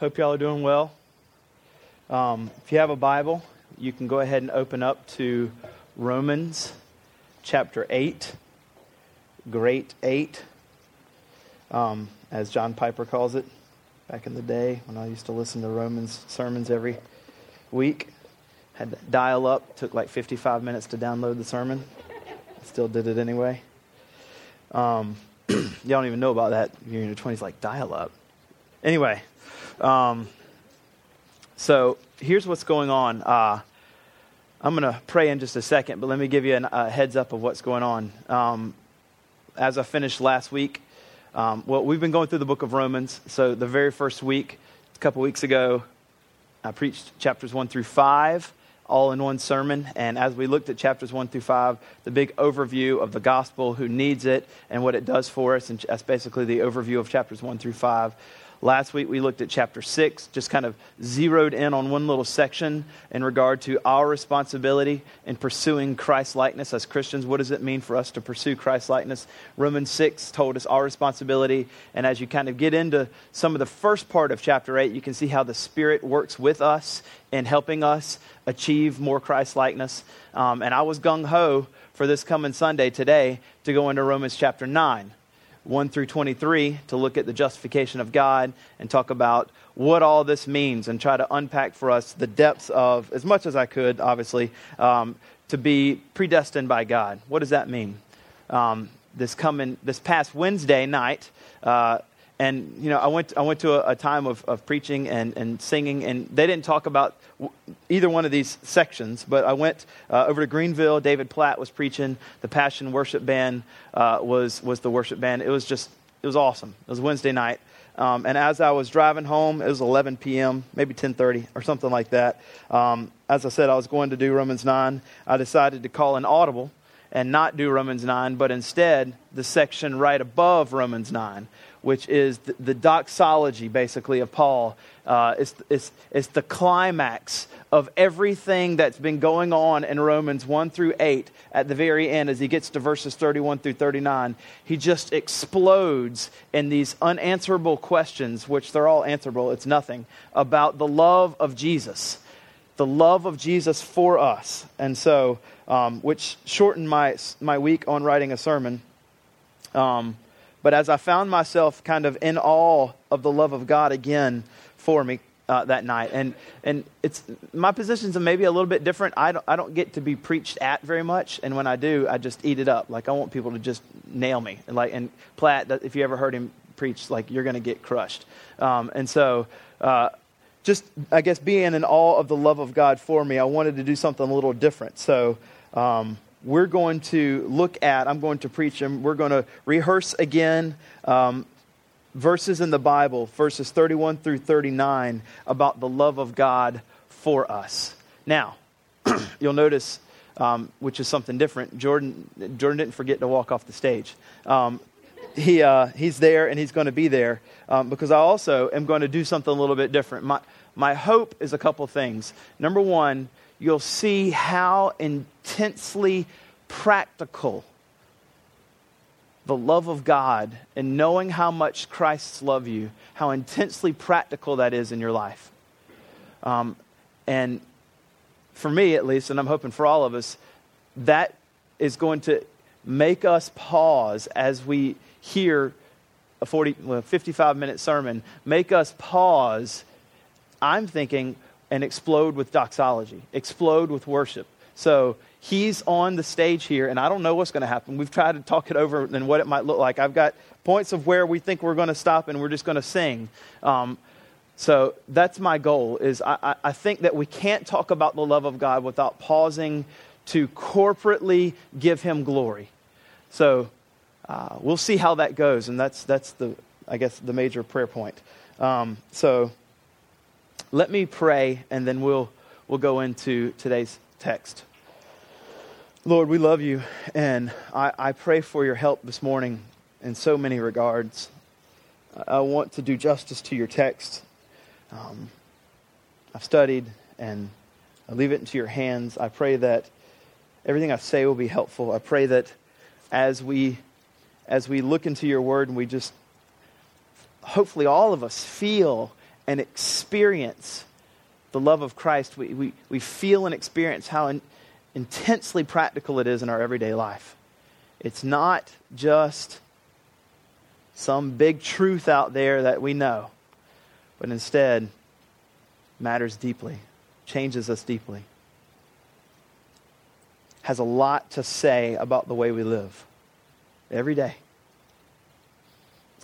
Hope y'all are doing well. Um, if you have a Bible, you can go ahead and open up to Romans chapter 8, Great 8, um, as John Piper calls it back in the day when I used to listen to Romans sermons every week. Had to dial up, took like 55 minutes to download the sermon. Still did it anyway. Um, you don't even know about that. You're in your 20s, like dial up. Anyway, um, so here's what's going on. Uh, I'm going to pray in just a second, but let me give you a uh, heads up of what's going on. Um, as I finished last week, um, well, we've been going through the book of Romans. So the very first week, a couple weeks ago, I preached chapters 1 through 5 all in one sermon. And as we looked at chapters 1 through 5, the big overview of the gospel, who needs it, and what it does for us, and that's basically the overview of chapters 1 through 5. Last week we looked at chapter 6, just kind of zeroed in on one little section in regard to our responsibility in pursuing Christ likeness as Christians. What does it mean for us to pursue Christ likeness? Romans 6 told us our responsibility. And as you kind of get into some of the first part of chapter 8, you can see how the Spirit works with us in helping us achieve more Christ likeness. Um, and I was gung ho for this coming Sunday today to go into Romans chapter 9. 1 through 23 to look at the justification of God and talk about what all this means and try to unpack for us the depths of, as much as I could, obviously, um, to be predestined by God. What does that mean? Um, this coming, this past Wednesday night, uh, and you know, I went, I went to a, a time of, of preaching and, and singing, and they didn't talk about either one of these sections, but I went uh, over to Greenville. David Platt was preaching. The Passion Worship Band uh, was was the worship band. It was just it was awesome. It was Wednesday night, um, and as I was driving home, it was 11 p.m., maybe 10:30 or something like that. Um, as I said, I was going to do Romans 9. I decided to call an audible and not do Romans 9, but instead the section right above Romans 9, which is the, the doxology, basically, of Paul. Uh, it's, it's, it's the climax of everything that's been going on in Romans 1 through 8 at the very end as he gets to verses 31 through 39. He just explodes in these unanswerable questions, which they're all answerable, it's nothing, about the love of Jesus. The love of Jesus for us. And so, um, which shortened my, my week on writing a sermon. Um, but as I found myself kind of in awe of the love of God again for me uh, that night, and and it's my positions are maybe a little bit different. I don't I don't get to be preached at very much, and when I do, I just eat it up. Like I want people to just nail me. And like and Platt, if you ever heard him preach, like you're going to get crushed. Um, and so. Uh, just, I guess, being in awe of the love of God for me, I wanted to do something a little different. So, um, we're going to look at, I'm going to preach and we're going to rehearse again um, verses in the Bible, verses 31 through 39, about the love of God for us. Now, you'll notice, um, which is something different, Jordan, Jordan didn't forget to walk off the stage. Um, he, uh, he's there and he's going to be there um, because I also am going to do something a little bit different. My, my hope is a couple things. Number one, you'll see how intensely practical the love of God and knowing how much Christ's love you, how intensely practical that is in your life. Um, and for me, at least, and I'm hoping for all of us, that is going to make us pause as we hear a 40, well, 55 minute sermon, make us pause. I'm thinking, and explode with doxology, explode with worship. So he's on the stage here, and I don't know what's going to happen. We've tried to talk it over and what it might look like. I've got points of where we think we're going to stop, and we're just going to sing. Um, so that's my goal. Is I, I think that we can't talk about the love of God without pausing to corporately give Him glory. So uh, we'll see how that goes, and that's that's the I guess the major prayer point. Um, so let me pray, and then we'll, we'll go into today's text. Lord, we love you, and I, I pray for your help this morning in so many regards. I want to do justice to your text. Um, I've studied, and I leave it into your hands. I pray that everything I say will be helpful. I pray that as we as we look into your word and we just hopefully all of us feel and experience the love of Christ, we, we, we feel and experience how in, intensely practical it is in our everyday life. It's not just some big truth out there that we know, but instead matters deeply, changes us deeply, has a lot to say about the way we live every day.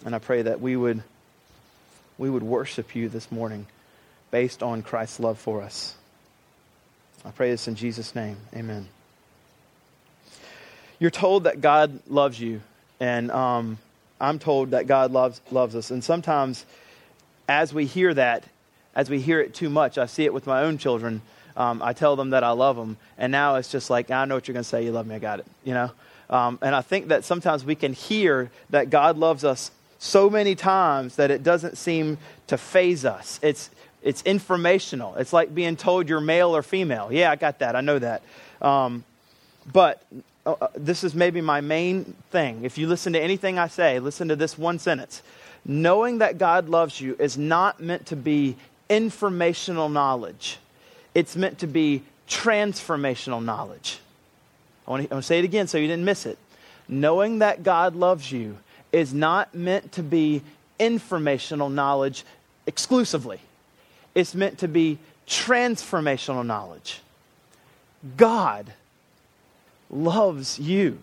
And I pray that we would, we would worship you this morning based on Christ's love for us. I pray this in Jesus' name. Amen. You're told that God loves you, and um, I'm told that God loves, loves us. And sometimes, as we hear that, as we hear it too much, I see it with my own children. Um, I tell them that I love them, and now it's just like, I know what you're going to say. You love me. I got it. You know? Um, and I think that sometimes we can hear that God loves us so many times that it doesn't seem to faze us. It's, it's informational. It's like being told you're male or female. Yeah, I got that. I know that. Um, but uh, uh, this is maybe my main thing. If you listen to anything I say, listen to this one sentence. Knowing that God loves you is not meant to be informational knowledge, it's meant to be transformational knowledge. I want, to, I want to say it again so you didn't miss it. Knowing that God loves you is not meant to be informational knowledge exclusively, it's meant to be transformational knowledge. God loves you.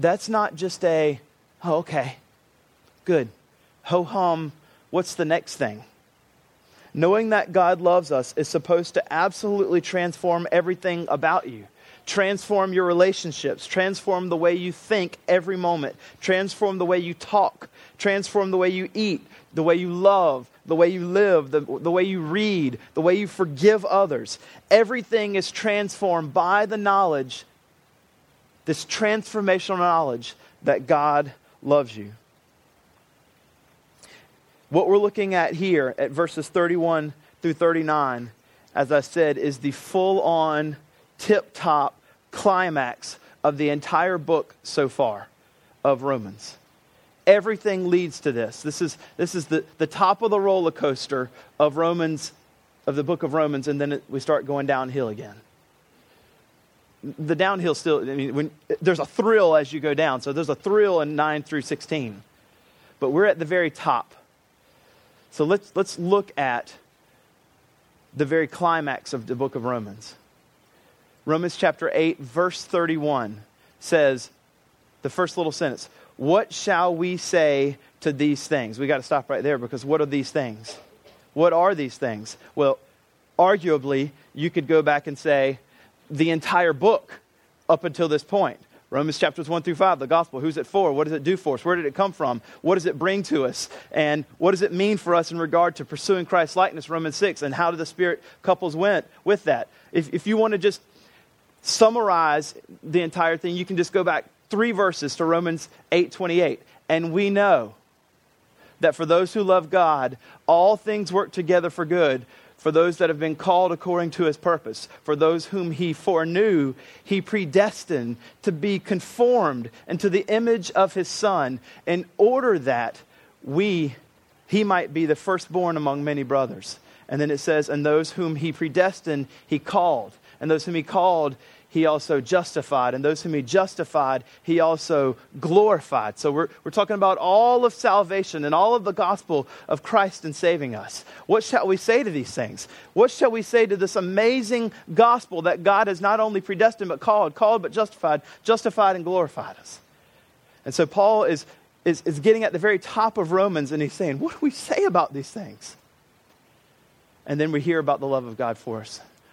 That's not just a, oh, okay, good. Ho hum, what's the next thing? Knowing that God loves us is supposed to absolutely transform everything about you transform your relationships, transform the way you think every moment, transform the way you talk, transform the way you eat, the way you love, the way you live, the, the way you read, the way you forgive others. Everything is transformed by the knowledge, this transformational knowledge that God loves you. What we're looking at here at verses 31 through 39, as I said, is the full on, tip top climax of the entire book so far of Romans. Everything leads to this. This is, this is the, the top of the roller coaster of Romans, of the book of Romans, and then it, we start going downhill again. The downhill still, I mean, when, there's a thrill as you go down. So there's a thrill in 9 through 16. But we're at the very top. So let's, let's look at the very climax of the book of Romans. Romans chapter 8, verse 31 says, the first little sentence, What shall we say to these things? We got to stop right there because what are these things? What are these things? Well, arguably, you could go back and say the entire book up until this point. Romans chapters 1 through 5, the gospel. Who's it for? What does it do for us? Where did it come from? What does it bring to us? And what does it mean for us in regard to pursuing Christ's likeness? Romans 6. And how did the Spirit couples went with that? If, if you want to just summarize the entire thing, you can just go back three verses to Romans 8:28. And we know that for those who love God, all things work together for good for those that have been called according to his purpose. For those whom he foreknew, he predestined to be conformed into the image of his son in order that we he might be the firstborn among many brothers. And then it says, and those whom he predestined, he called. And those whom he called, he also justified. And those whom he justified, he also glorified. So we're, we're talking about all of salvation and all of the gospel of Christ in saving us. What shall we say to these things? What shall we say to this amazing gospel that God has not only predestined but called, called but justified, justified and glorified us? And so Paul is, is, is getting at the very top of Romans and he's saying, What do we say about these things? And then we hear about the love of God for us.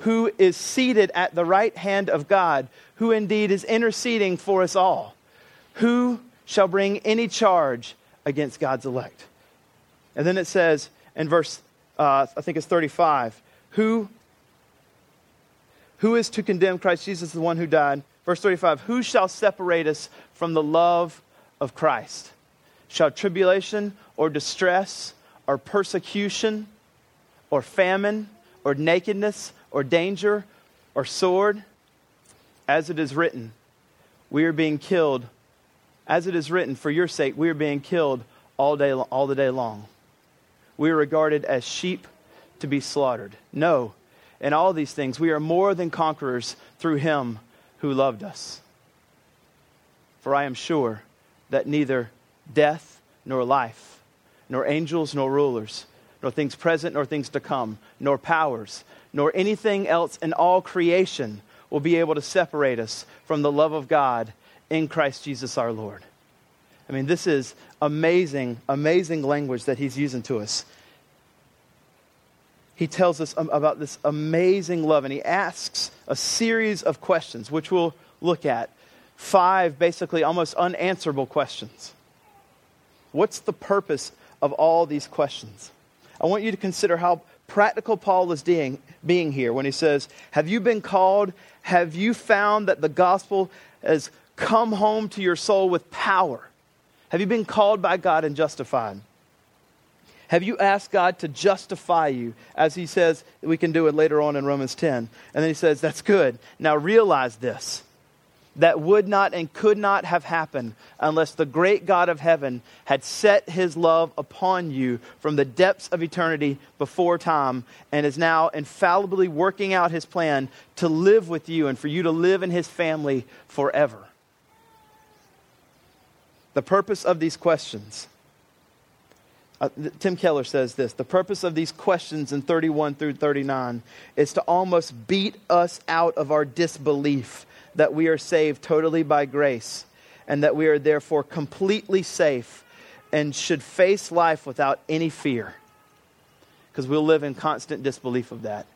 who is seated at the right hand of God, who indeed is interceding for us all. Who shall bring any charge against God's elect? And then it says in verse uh, I think it's 35. Who, who is to condemn Christ Jesus, the one who died? Verse 35 Who shall separate us from the love of Christ? Shall tribulation or distress or persecution or famine or nakedness or danger or sword? As it is written, we are being killed. As it is written, for your sake, we are being killed all, day, all the day long. We are regarded as sheep to be slaughtered. No, in all these things, we are more than conquerors through him who loved us. For I am sure that neither death nor life, nor angels nor rulers, nor things present nor things to come, nor powers, nor anything else in all creation will be able to separate us from the love of God in Christ Jesus our Lord. I mean, this is amazing, amazing language that he's using to us. He tells us about this amazing love, and he asks a series of questions, which we'll look at. Five basically almost unanswerable questions. What's the purpose of all these questions? I want you to consider how practical Paul is being, being here when he says, Have you been called? Have you found that the gospel has come home to your soul with power? Have you been called by God and justified? Have you asked God to justify you, as he says we can do it later on in Romans 10? And then he says, That's good. Now realize this that would not and could not have happened unless the great God of heaven had set his love upon you from the depths of eternity before time and is now infallibly working out his plan to live with you and for you to live in his family forever. The purpose of these questions. Uh, Tim Keller says this the purpose of these questions in 31 through 39 is to almost beat us out of our disbelief that we are saved totally by grace and that we are therefore completely safe and should face life without any fear because we'll live in constant disbelief of that.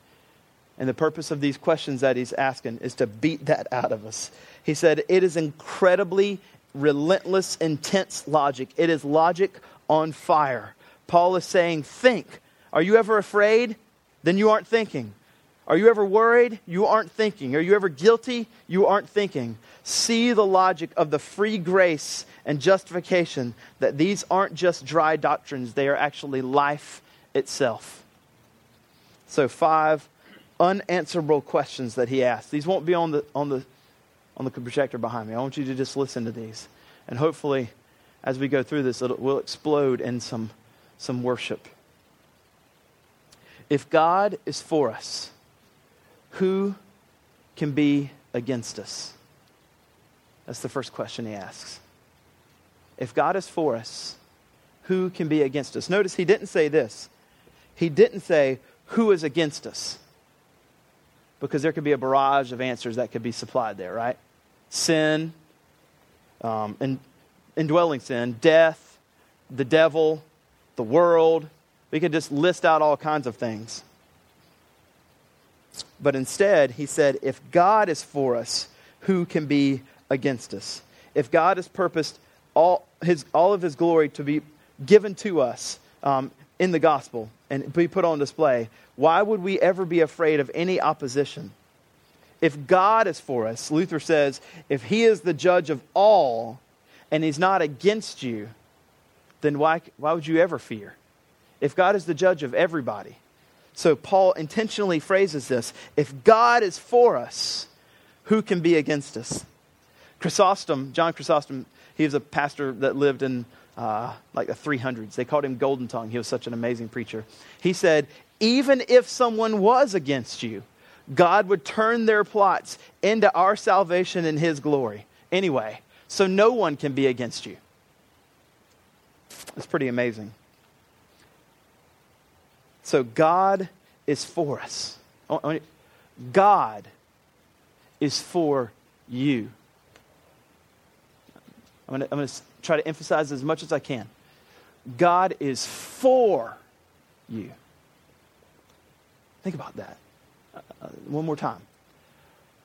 And the purpose of these questions that he's asking is to beat that out of us. He said, It is incredibly relentless, intense logic. It is logic on fire. Paul is saying, Think. Are you ever afraid? Then you aren't thinking. Are you ever worried? You aren't thinking. Are you ever guilty? You aren't thinking. See the logic of the free grace and justification that these aren't just dry doctrines, they are actually life itself. So, five unanswerable questions that he asked. These won't be on the, on the, on the projector behind me. I want you to just listen to these. And hopefully, as we go through this, it will explode in some, some worship. If God is for us, who can be against us? That's the first question he asks. If God is for us, who can be against us? Notice he didn't say this. He didn't say, Who is against us? Because there could be a barrage of answers that could be supplied there, right? Sin, um, and indwelling sin, death, the devil, the world. We could just list out all kinds of things. But instead, he said, if God is for us, who can be against us? If God has purposed all, his, all of his glory to be given to us um, in the gospel and be put on display, why would we ever be afraid of any opposition? If God is for us, Luther says, if he is the judge of all and he's not against you, then why, why would you ever fear? If God is the judge of everybody, so Paul intentionally phrases this if God is for us, who can be against us? Chrysostom, John Chrysostom, he was a pastor that lived in uh, like the 300s. They called him Golden Tongue. He was such an amazing preacher. He said, even if someone was against you, God would turn their plots into our salvation and his glory. Anyway, so no one can be against you. It's pretty amazing. So God is for us. God is for you. I'm going, to, try to emphasize as much as I can. God is for you. Think about that. Uh one more time.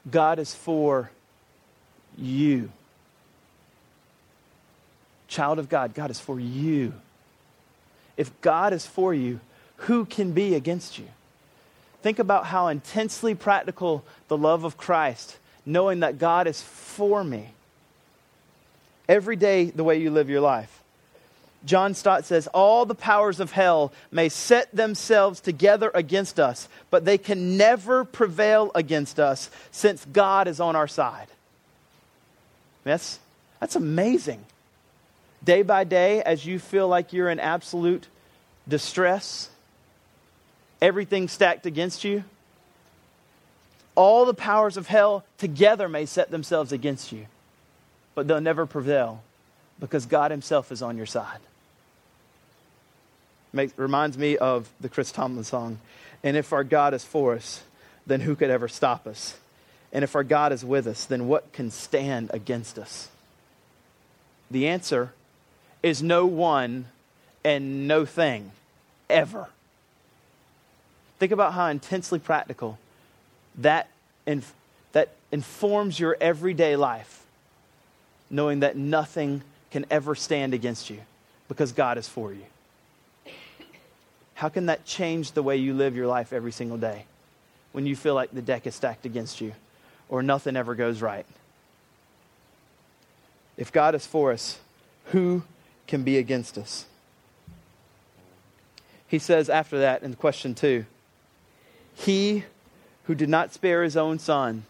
God is for you. Child of God, God is for you. If God is for you, who can be against you? Think about how intensely practical the love of Christ, knowing that God is for me. Every day, the way you live your life. John Stott says, All the powers of hell may set themselves together against us, but they can never prevail against us since God is on our side. That's, that's amazing. Day by day, as you feel like you're in absolute distress, everything stacked against you, all the powers of hell together may set themselves against you, but they'll never prevail because God Himself is on your side. Makes, reminds me of the Chris Tomlin song. And if our God is for us, then who could ever stop us? And if our God is with us, then what can stand against us? The answer is no one and no thing ever. Think about how intensely practical that, inf- that informs your everyday life, knowing that nothing can ever stand against you because God is for you. How can that change the way you live your life every single day when you feel like the deck is stacked against you or nothing ever goes right? If God is for us, who can be against us? He says after that in question two He who did not spare his own son,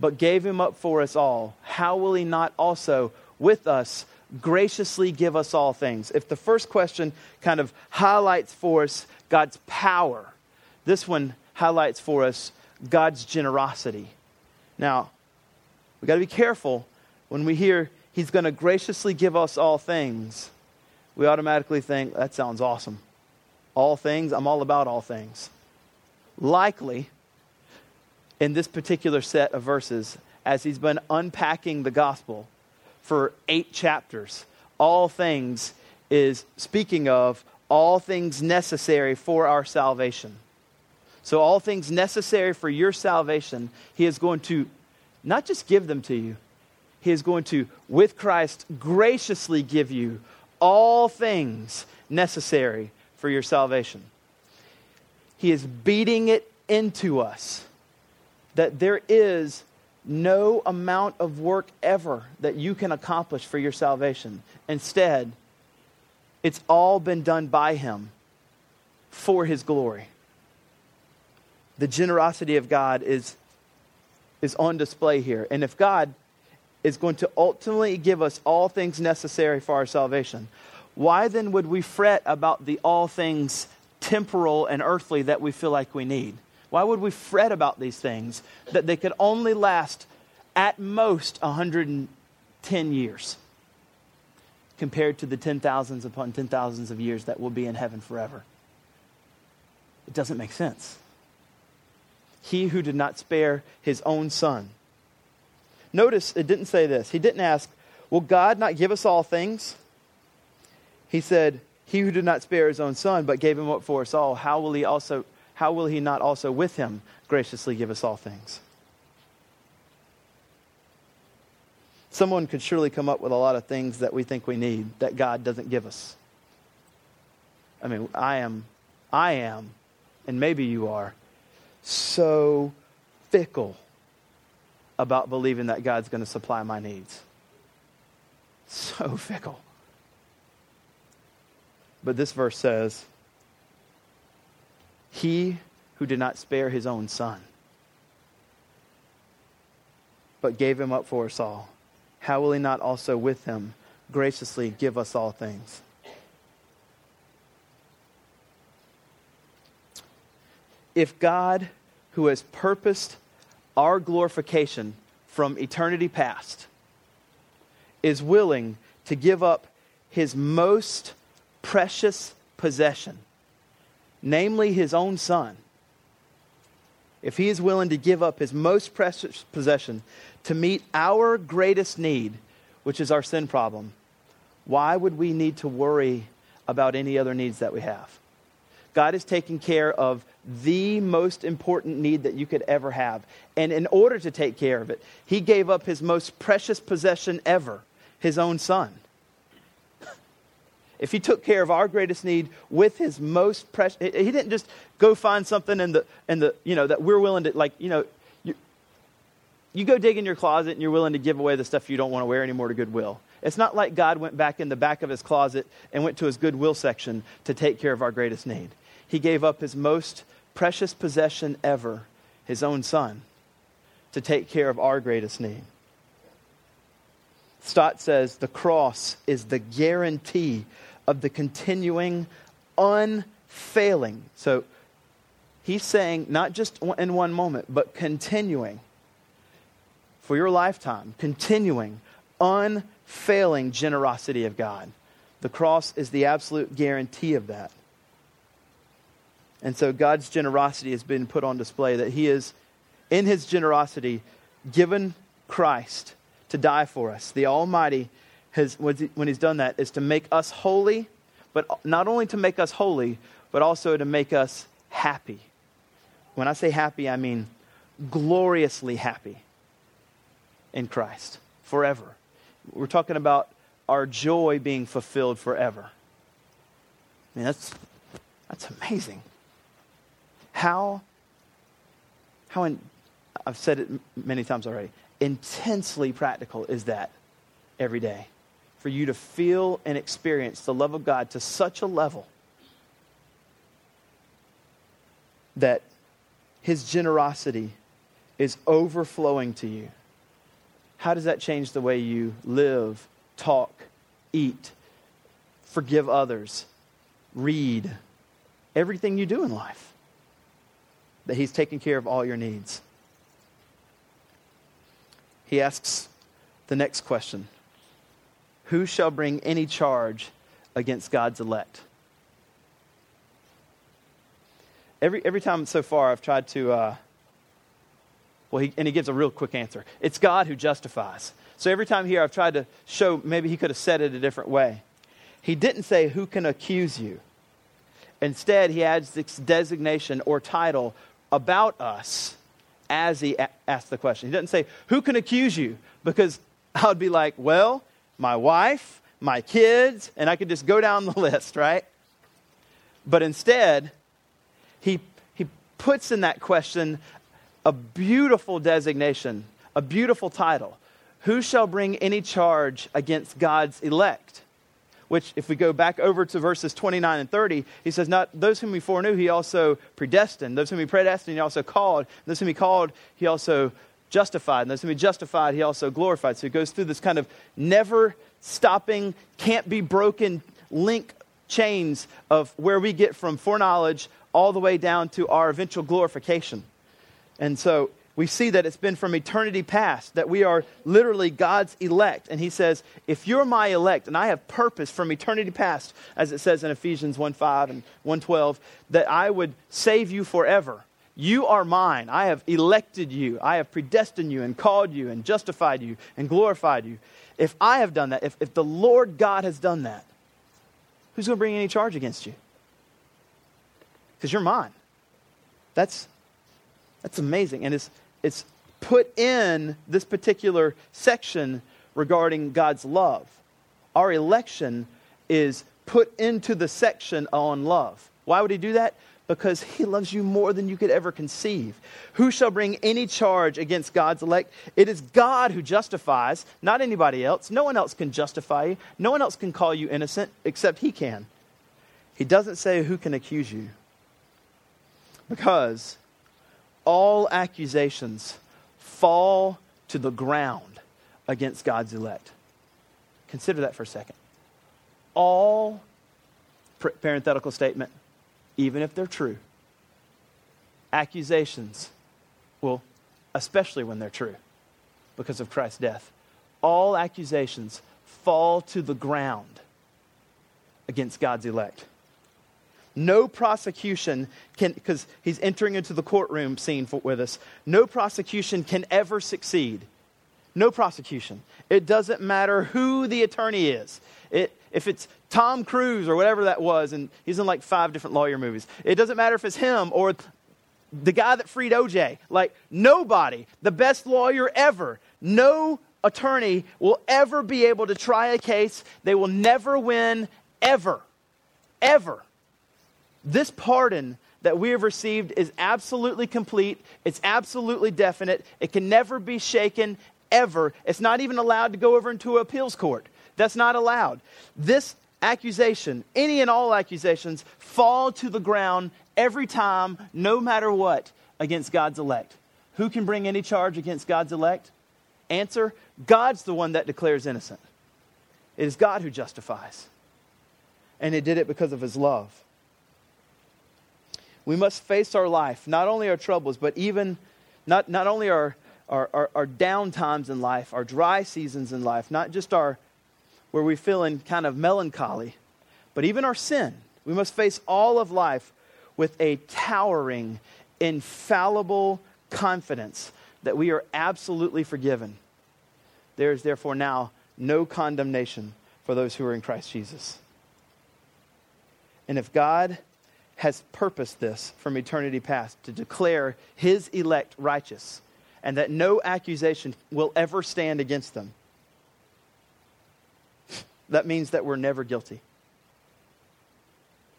but gave him up for us all, how will he not also with us graciously give us all things. If the first question kind of highlights for us God's power, this one highlights for us God's generosity. Now, we've got to be careful when we hear He's going to graciously give us all things. We automatically think, that sounds awesome. All things, I'm all about all things. Likely, in this particular set of verses, as he's been unpacking the gospel, for eight chapters. All things is speaking of all things necessary for our salvation. So, all things necessary for your salvation, He is going to not just give them to you, He is going to, with Christ, graciously give you all things necessary for your salvation. He is beating it into us that there is no amount of work ever that you can accomplish for your salvation. Instead, it's all been done by Him for His glory. The generosity of God is, is on display here. And if God is going to ultimately give us all things necessary for our salvation, why then would we fret about the all things temporal and earthly that we feel like we need? Why would we fret about these things that they could only last at most 110 years compared to the 10,000s upon 10,000s of years that will be in heaven forever? It doesn't make sense. He who did not spare his own son. Notice it didn't say this. He didn't ask, Will God not give us all things? He said, He who did not spare his own son, but gave him up for us all, how will he also how will he not also with him graciously give us all things? Someone could surely come up with a lot of things that we think we need that God doesn't give us. I mean, I am, I am, and maybe you are, so fickle about believing that God's going to supply my needs. So fickle. But this verse says, he who did not spare his own son, but gave him up for us all, how will he not also with him graciously give us all things? If God, who has purposed our glorification from eternity past, is willing to give up his most precious possession, namely his own son, if he is willing to give up his most precious possession to meet our greatest need, which is our sin problem, why would we need to worry about any other needs that we have? God is taking care of the most important need that you could ever have. And in order to take care of it, he gave up his most precious possession ever, his own son. If he took care of our greatest need with his most precious, he didn't just go find something in the, in the, you know, that we're willing to, like, you know, you, you go dig in your closet and you're willing to give away the stuff you don't want to wear anymore to Goodwill. It's not like God went back in the back of his closet and went to his Goodwill section to take care of our greatest need. He gave up his most precious possession ever, his own son, to take care of our greatest need. Stott says the cross is the guarantee of the continuing, unfailing. So he's saying not just in one moment, but continuing for your lifetime, continuing, unfailing generosity of God. The cross is the absolute guarantee of that. And so God's generosity has been put on display that He is, in His generosity, given Christ to die for us. The Almighty when He's done that, is to make us holy, but not only to make us holy, but also to make us happy. When I say happy, I mean gloriously happy in Christ forever. We're talking about our joy being fulfilled forever. I mean, that's, that's amazing. How, how in, I've said it many times already, intensely practical is that every day? For you to feel and experience the love of God to such a level that His generosity is overflowing to you. How does that change the way you live, talk, eat, forgive others, read, everything you do in life? that He's taking care of all your needs. He asks the next question Who shall bring any charge against God's elect? Every, every time so far, I've tried to, uh, well, he, and he gives a real quick answer. It's God who justifies. So every time here, I've tried to show maybe he could have said it a different way. He didn't say, Who can accuse you? Instead, he adds this designation or title about us as he a- asked the question. He doesn't say, Who can accuse you? Because I would be like, Well, my wife, my kids, and I could just go down the list, right? But instead, he, he puts in that question a beautiful designation, a beautiful title. Who shall bring any charge against God's elect? which, if we go back over to verses 29 and 30, he says, Not those whom he foreknew, he also predestined. Those whom he predestined, he also called. Those whom he called, he also justified. And those whom he justified, he also glorified. So he goes through this kind of never stopping, can't be broken link chains of where we get from foreknowledge all the way down to our eventual glorification. And so we see that it's been from eternity past, that we are literally God's elect. And he says, if you're my elect, and I have purpose from eternity past, as it says in Ephesians 1 5 and 112, that I would save you forever. You are mine. I have elected you. I have predestined you and called you and justified you and glorified you. If I have done that, if, if the Lord God has done that, who's going to bring any charge against you? Because you're mine. That's, that's amazing. And it's, it's put in this particular section regarding God's love. Our election is put into the section on love. Why would he do that? Because he loves you more than you could ever conceive. Who shall bring any charge against God's elect? It is God who justifies, not anybody else. No one else can justify you. No one else can call you innocent except he can. He doesn't say who can accuse you. Because all accusations fall to the ground against God's elect. Consider that for a second. All, parenthetical statement, even if they're true, accusations well, especially when they're true, because of Christ's death, all accusations fall to the ground against God's elect. No prosecution can, because he's entering into the courtroom scene for, with us, no prosecution can ever succeed. No prosecution. It doesn't matter who the attorney is. It, if it's Tom Cruise or whatever that was, and he's in like five different lawyer movies, it doesn't matter if it's him or the guy that freed OJ. Like, nobody, the best lawyer ever, no attorney will ever be able to try a case. They will never win ever. Ever. This pardon that we have received is absolutely complete. It's absolutely definite. It can never be shaken, ever. It's not even allowed to go over into appeals court. That's not allowed. This accusation, any and all accusations, fall to the ground every time, no matter what, against God's elect. Who can bring any charge against God's elect? Answer God's the one that declares innocent. It is God who justifies. And He did it because of His love. We must face our life, not only our troubles, but even not, not only our, our, our, our down times in life, our dry seasons in life, not just our where we feel in kind of melancholy, but even our sin. We must face all of life with a towering, infallible confidence that we are absolutely forgiven. There is therefore now no condemnation for those who are in Christ Jesus. And if God has purposed this from eternity past to declare his elect righteous and that no accusation will ever stand against them, that means that we're never guilty.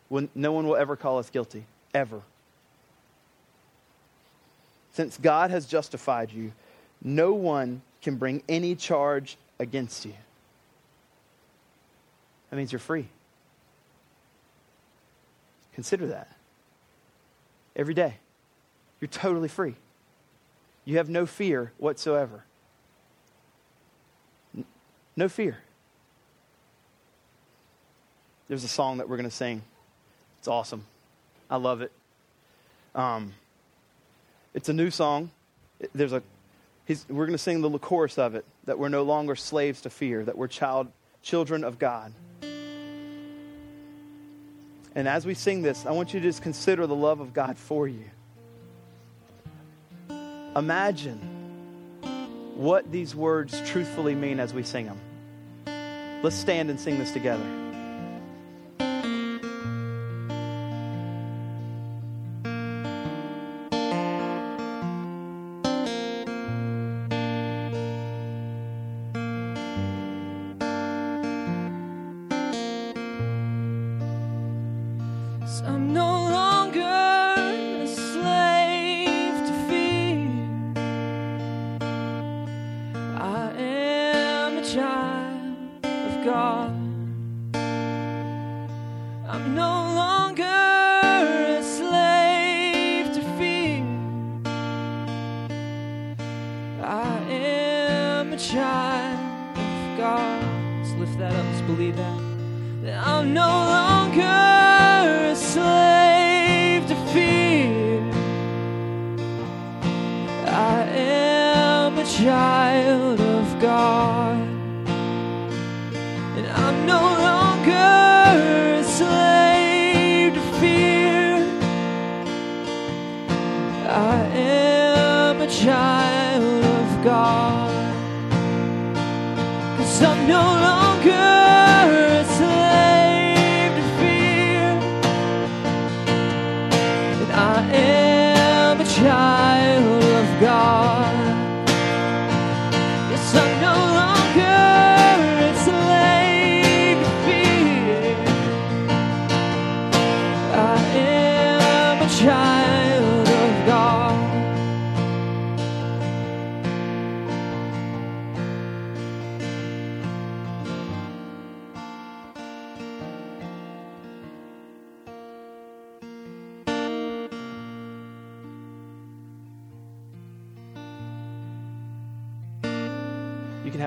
When no one will ever call us guilty, ever. Since God has justified you, no one can bring any charge against you. That means you're free. Consider that. Every day. You're totally free. You have no fear whatsoever. No fear. There's a song that we're going to sing. It's awesome. I love it. Um, it's a new song. There's a, we're going to sing the chorus of it that we're no longer slaves to fear, that we're child, children of God. And as we sing this, I want you to just consider the love of God for you. Imagine what these words truthfully mean as we sing them. Let's stand and sing this together.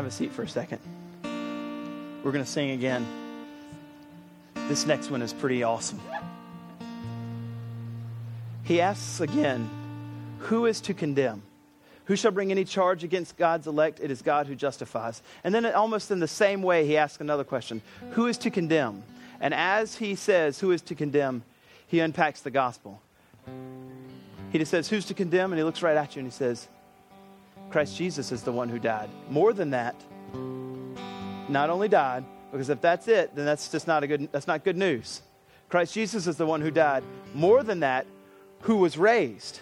A seat for a second. We're going to sing again. This next one is pretty awesome. He asks again, Who is to condemn? Who shall bring any charge against God's elect? It is God who justifies. And then, almost in the same way, he asks another question Who is to condemn? And as he says, Who is to condemn? he unpacks the gospel. He just says, Who's to condemn? And he looks right at you and he says, Christ Jesus is the one who died. More than that, not only died, because if that's it, then that's just not a good that's not good news. Christ Jesus is the one who died. More than that, who was raised,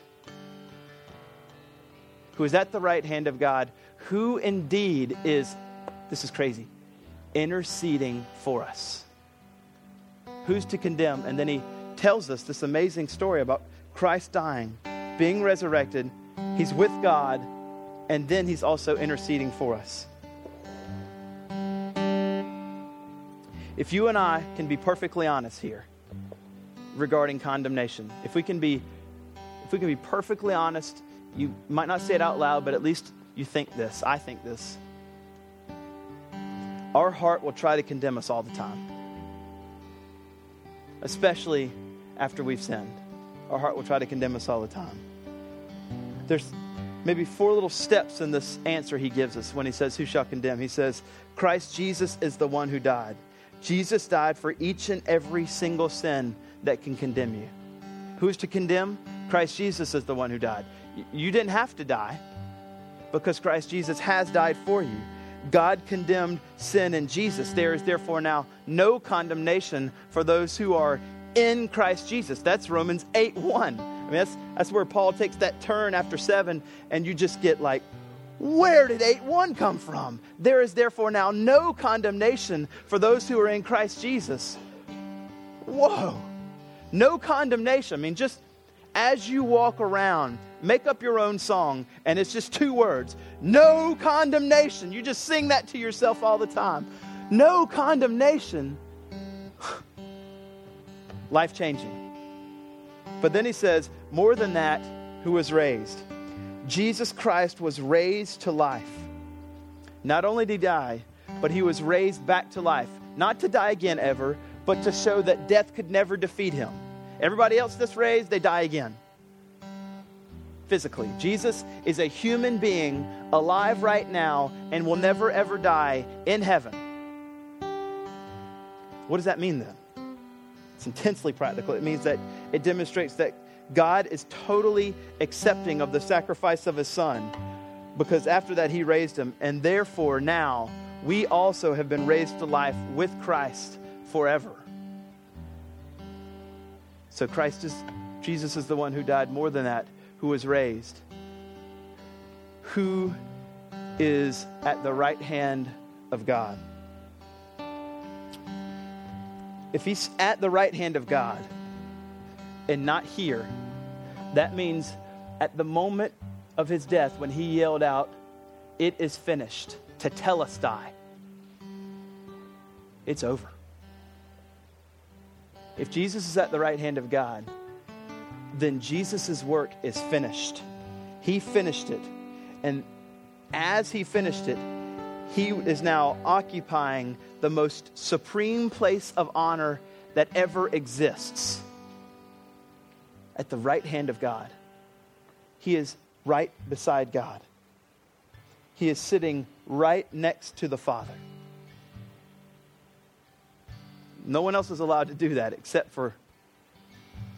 who is at the right hand of God, who indeed is this is crazy, interceding for us. Who's to condemn? And then he tells us this amazing story about Christ dying, being resurrected. He's with God, and then he's also interceding for us. If you and I can be perfectly honest here regarding condemnation, if we can be if we can be perfectly honest, you might not say it out loud, but at least you think this. I think this. Our heart will try to condemn us all the time. Especially after we've sinned. Our heart will try to condemn us all the time. There's maybe four little steps in this answer he gives us when he says, Who shall condemn? He says, Christ Jesus is the one who died. Jesus died for each and every single sin that can condemn you. Who's to condemn? Christ Jesus is the one who died. You didn't have to die because Christ Jesus has died for you. God condemned sin in Jesus. There is therefore now no condemnation for those who are in Christ Jesus. That's Romans 8 1. I mean, that's, that's where Paul takes that turn after 7, and you just get like, where did 8 1 come from? There is therefore now no condemnation for those who are in Christ Jesus. Whoa. No condemnation. I mean, just as you walk around, make up your own song, and it's just two words no condemnation. You just sing that to yourself all the time. No condemnation. Life changing. But then he says, more than that, who was raised. Jesus Christ was raised to life. Not only did he die, but he was raised back to life. Not to die again ever, but to show that death could never defeat him. Everybody else that's raised, they die again. Physically. Jesus is a human being alive right now and will never ever die in heaven. What does that mean then? It's intensely practical. It means that it demonstrates that God is totally accepting of the sacrifice of his son because after that he raised him. And therefore, now we also have been raised to life with Christ forever. So Christ is, Jesus is the one who died more than that, who was raised, who is at the right hand of God. If he's at the right hand of God and not here, that means at the moment of his death when he yelled out, It is finished, to tell us die, it's over. If Jesus is at the right hand of God, then Jesus' work is finished. He finished it. And as he finished it, he is now occupying the most supreme place of honor that ever exists at the right hand of God. He is right beside God. He is sitting right next to the Father. No one else is allowed to do that except for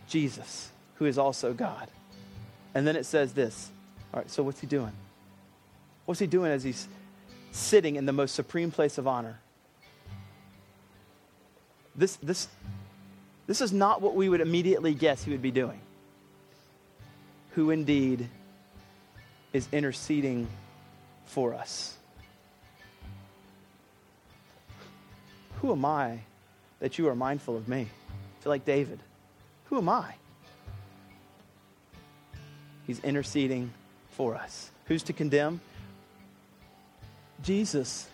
Jesus, who is also God. And then it says this. All right, so what's he doing? What's he doing as he's sitting in the most supreme place of honor? This, this, this is not what we would immediately guess he would be doing. Who indeed is interceding for us. Who am I that you are mindful of me. I feel like David. Who am I? He's interceding for us. Who's to condemn? Jesus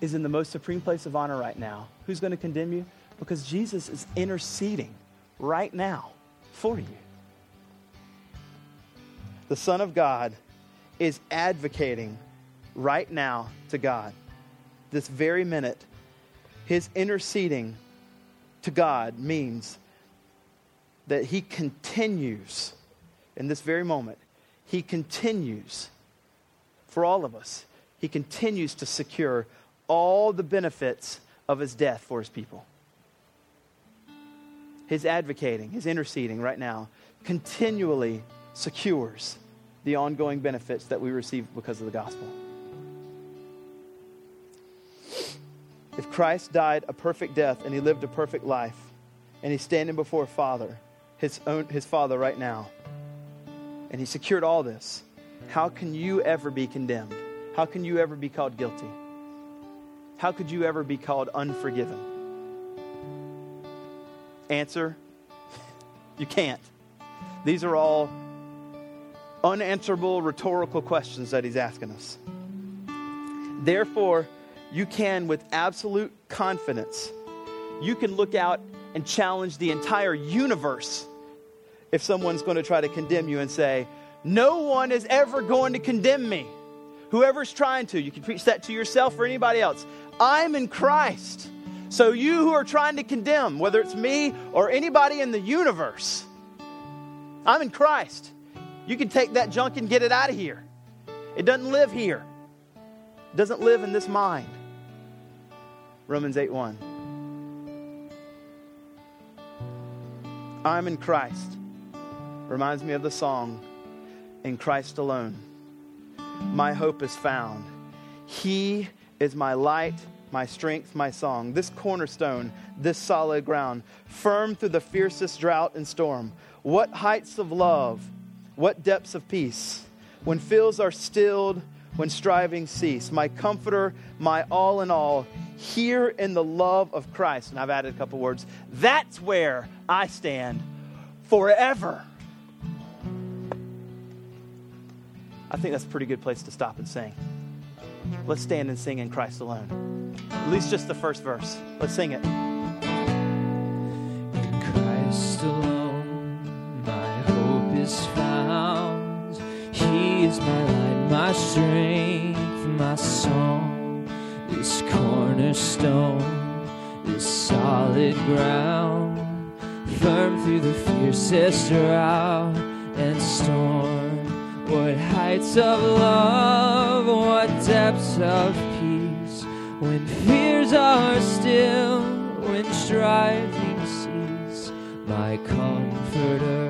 is in the most supreme place of honor right now. Who's going to condemn you? Because Jesus is interceding right now for you. The Son of God is advocating right now to God, this very minute, his interceding to God means that he continues in this very moment. He continues for all of us. He continues to secure all the benefits of his death for his people. His advocating, his interceding right now continually secures the ongoing benefits that we receive because of the gospel. If Christ died a perfect death and he lived a perfect life, and he's standing before Father, his, own, his Father right now, and he secured all this, how can you ever be condemned? How can you ever be called guilty? How could you ever be called unforgiven? Answer you can't. These are all unanswerable rhetorical questions that he's asking us. Therefore, you can, with absolute confidence, you can look out and challenge the entire universe if someone's going to try to condemn you and say, No one is ever going to condemn me. Whoever's trying to, you can preach that to yourself or anybody else. I'm in Christ. So, you who are trying to condemn, whether it's me or anybody in the universe, I'm in Christ. You can take that junk and get it out of here. It doesn't live here, it doesn't live in this mind. Romans 8 1. I'm in Christ. Reminds me of the song, In Christ Alone. My hope is found. He is my light, my strength, my song. This cornerstone, this solid ground, firm through the fiercest drought and storm. What heights of love, what depths of peace. When fields are stilled, when striving cease. My comforter, my all in all, here in the love of Christ. And I've added a couple words. That's where I stand forever. I think that's a pretty good place to stop and sing. Let's stand and sing in Christ alone. At least just the first verse. Let's sing it. Solid ground, firm through the fiercest drought and storm. What heights of love, what depths of peace, when fears are still, when striving cease, my comforter,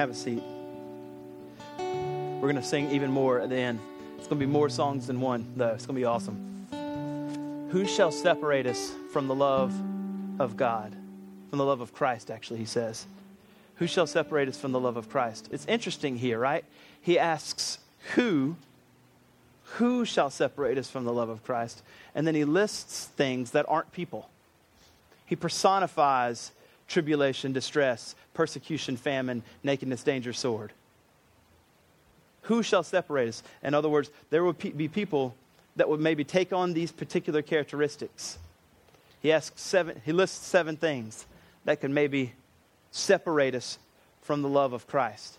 have a seat. We're going to sing even more at the end. It's going to be more songs than one, though. It's going to be awesome. Who shall separate us from the love of God? From the love of Christ, actually, he says. Who shall separate us from the love of Christ? It's interesting here, right? He asks, Who? Who shall separate us from the love of Christ? And then he lists things that aren't people. He personifies tribulation, distress, persecution, famine, nakedness, danger, sword. Who shall separate us? In other words, there will be people that would maybe take on these particular characteristics. He asks seven, he lists seven things that can maybe separate us from the love of Christ.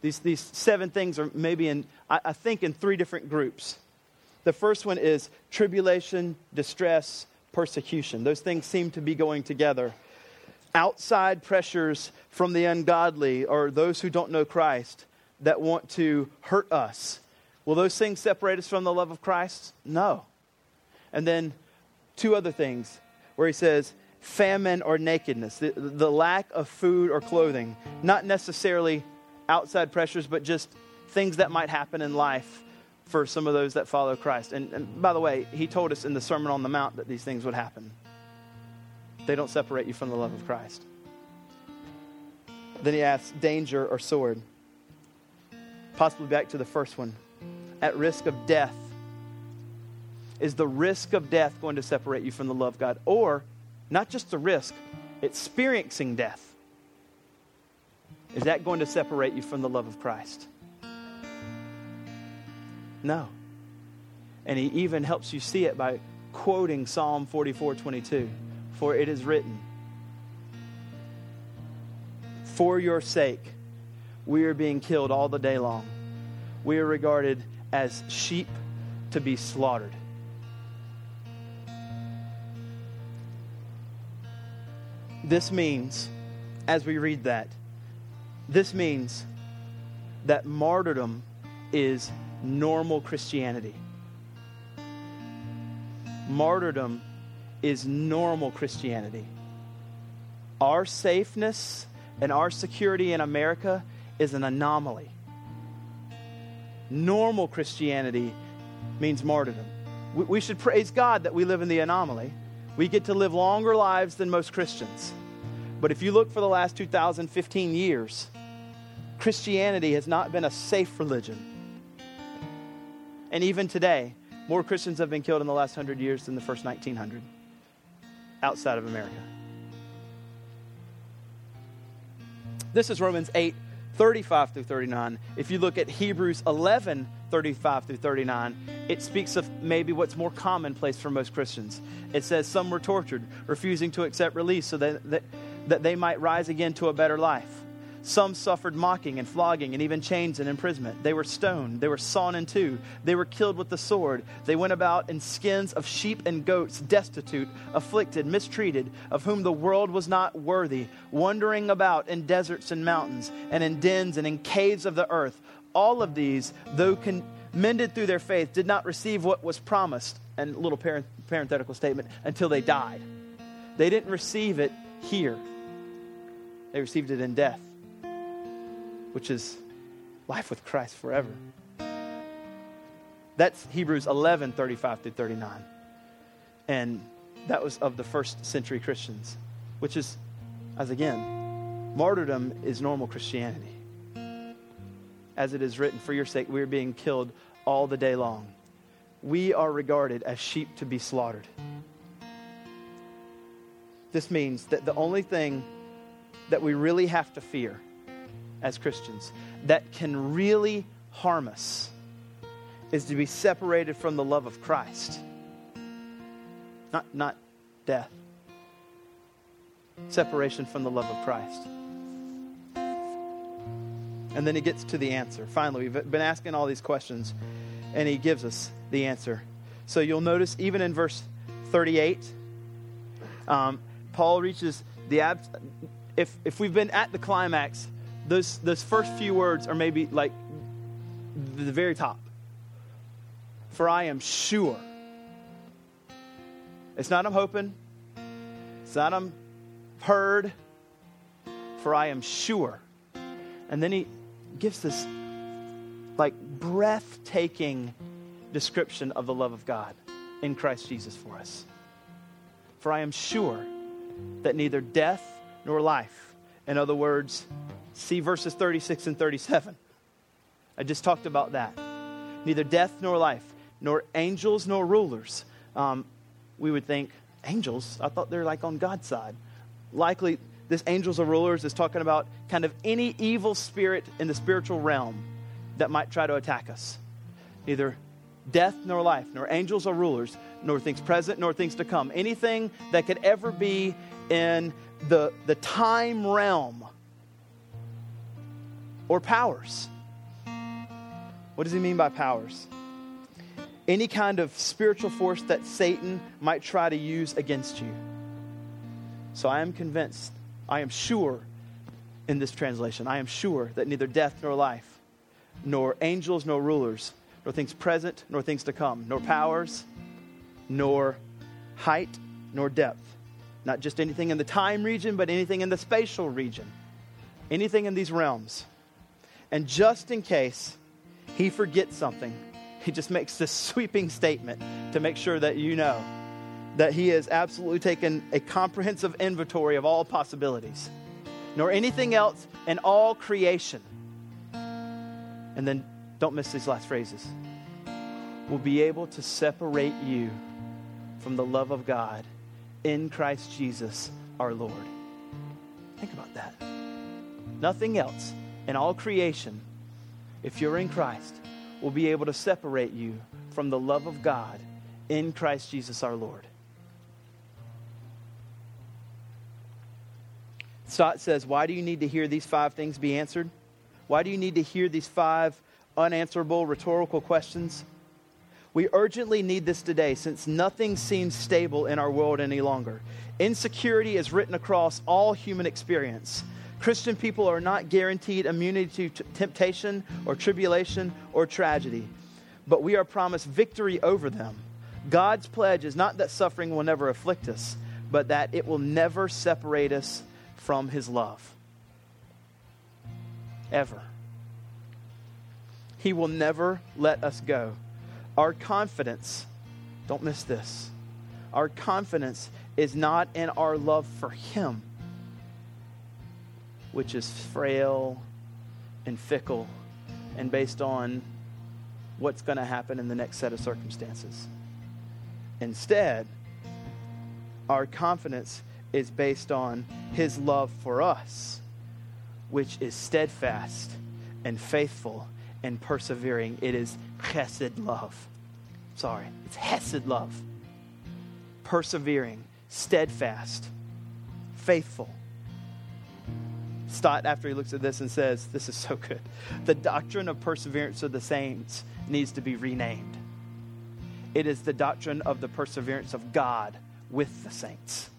These, these seven things are maybe in, I, I think, in three different groups. The first one is tribulation, distress, persecution. Those things seem to be going together. Outside pressures from the ungodly or those who don't know Christ that want to hurt us. Will those things separate us from the love of Christ? No. And then two other things where he says famine or nakedness, the, the lack of food or clothing, not necessarily outside pressures, but just things that might happen in life for some of those that follow Christ. And, and by the way, he told us in the Sermon on the Mount that these things would happen. They don't separate you from the love of Christ. Then he asks danger or sword. Possibly back to the first one. At risk of death. Is the risk of death going to separate you from the love of God? Or, not just the risk, experiencing death. Is that going to separate you from the love of Christ? No. And he even helps you see it by quoting Psalm 44 22. For it is written, For your sake, we are being killed all the day long. We are regarded as sheep to be slaughtered. This means, as we read that, this means that martyrdom is normal Christianity. Martyrdom is normal Christianity. Our safeness and our security in America is an anomaly. Normal Christianity means martyrdom. We should praise God that we live in the anomaly. We get to live longer lives than most Christians. But if you look for the last 2015 years, Christianity has not been a safe religion. And even today, more Christians have been killed in the last 100 years than the first 1900 outside of America. This is Romans 8 35 through 39. If you look at Hebrews 11 35 through 39, it speaks of maybe what's more commonplace for most Christians. It says, Some were tortured, refusing to accept release so that, that, that they might rise again to a better life. Some suffered mocking and flogging and even chains and imprisonment. They were stoned. They were sawn in two. They were killed with the sword. They went about in skins of sheep and goats, destitute, afflicted, mistreated, of whom the world was not worthy, wandering about in deserts and mountains, and in dens and in caves of the earth. All of these, though commended through their faith, did not receive what was promised. And little parenthetical statement until they died. They didn't receive it here, they received it in death which is life with Christ forever. That's Hebrews 11 35 through 39. And that was of the first century Christians, which is, as again, martyrdom is normal Christianity. As it is written, for your sake, we are being killed all the day long. We are regarded as sheep to be slaughtered. This means that the only thing that we really have to fear as Christians that can really harm us is to be separated from the love of Christ. Not, not death. Separation from the love of Christ. And then he gets to the answer. Finally, we've been asking all these questions, and he gives us the answer. So you'll notice, even in verse 38, um, Paul reaches the ab- if if we've been at the climax those, those first few words are maybe like the very top. For I am sure. It's not I'm hoping. It's not I'm heard. For I am sure. And then he gives this like breathtaking description of the love of God in Christ Jesus for us. For I am sure that neither death nor life, in other words, See verses 36 and 37. I just talked about that. Neither death nor life, nor angels nor rulers. Um, we would think, angels? I thought they're like on God's side. Likely, this angels or rulers is talking about kind of any evil spirit in the spiritual realm that might try to attack us. Neither death nor life, nor angels or rulers, nor things present nor things to come. Anything that could ever be in the, the time realm or powers. What does he mean by powers? Any kind of spiritual force that Satan might try to use against you. So I am convinced, I am sure in this translation, I am sure that neither death nor life, nor angels nor rulers, nor things present nor things to come, nor powers, nor height nor depth, not just anything in the time region, but anything in the spatial region, anything in these realms and just in case he forgets something, he just makes this sweeping statement to make sure that you know that he has absolutely taken a comprehensive inventory of all possibilities, nor anything else in all creation. And then don't miss these last phrases. Will be able to separate you from the love of God in Christ Jesus our Lord. Think about that. Nothing else and all creation, if you're in Christ, will be able to separate you from the love of God in Christ Jesus our Lord. Stott says, Why do you need to hear these five things be answered? Why do you need to hear these five unanswerable rhetorical questions? We urgently need this today since nothing seems stable in our world any longer. Insecurity is written across all human experience. Christian people are not guaranteed immunity to t- temptation or tribulation or tragedy, but we are promised victory over them. God's pledge is not that suffering will never afflict us, but that it will never separate us from his love. Ever. He will never let us go. Our confidence, don't miss this, our confidence is not in our love for Him, which is frail and fickle and based on what's going to happen in the next set of circumstances. Instead, our confidence is based on His love for us, which is steadfast and faithful and persevering. It is chesed love. Sorry, it's hesed love. Persevering, steadfast, faithful. Stott, after he looks at this and says, This is so good. The doctrine of perseverance of the saints needs to be renamed. It is the doctrine of the perseverance of God with the saints.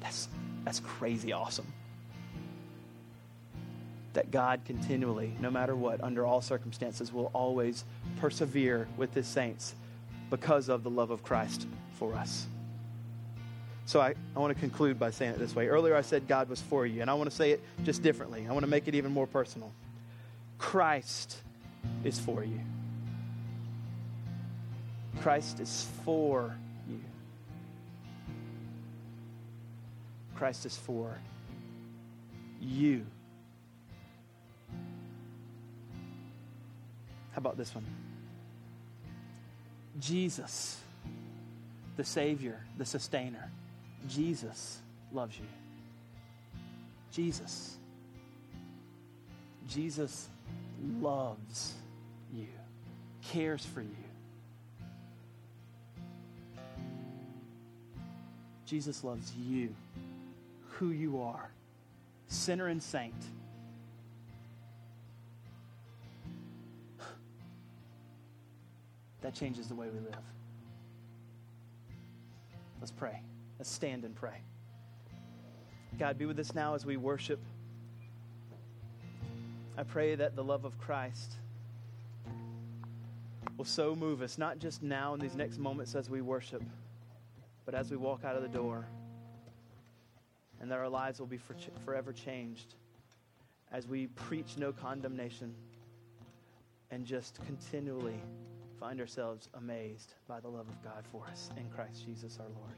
That's, that's crazy awesome that God continually, no matter what, under all circumstances, will always persevere with his saints because of the love of Christ for us. So I, I want to conclude by saying it this way. Earlier I said God was for you, and I want to say it just differently. I want to make it even more personal. Christ is for you. Christ is for you. Christ is for you. How about this one? Jesus, the Savior, the Sustainer, Jesus loves you. Jesus. Jesus loves you, cares for you. Jesus loves you, who you are, sinner and saint. that changes the way we live. Let's pray. Let's stand and pray. God, be with us now as we worship. I pray that the love of Christ will so move us, not just now in these next moments as we worship, but as we walk out of the door, and that our lives will be for forever changed as we preach no condemnation and just continually find ourselves amazed by the love of God for us in Christ Jesus our Lord.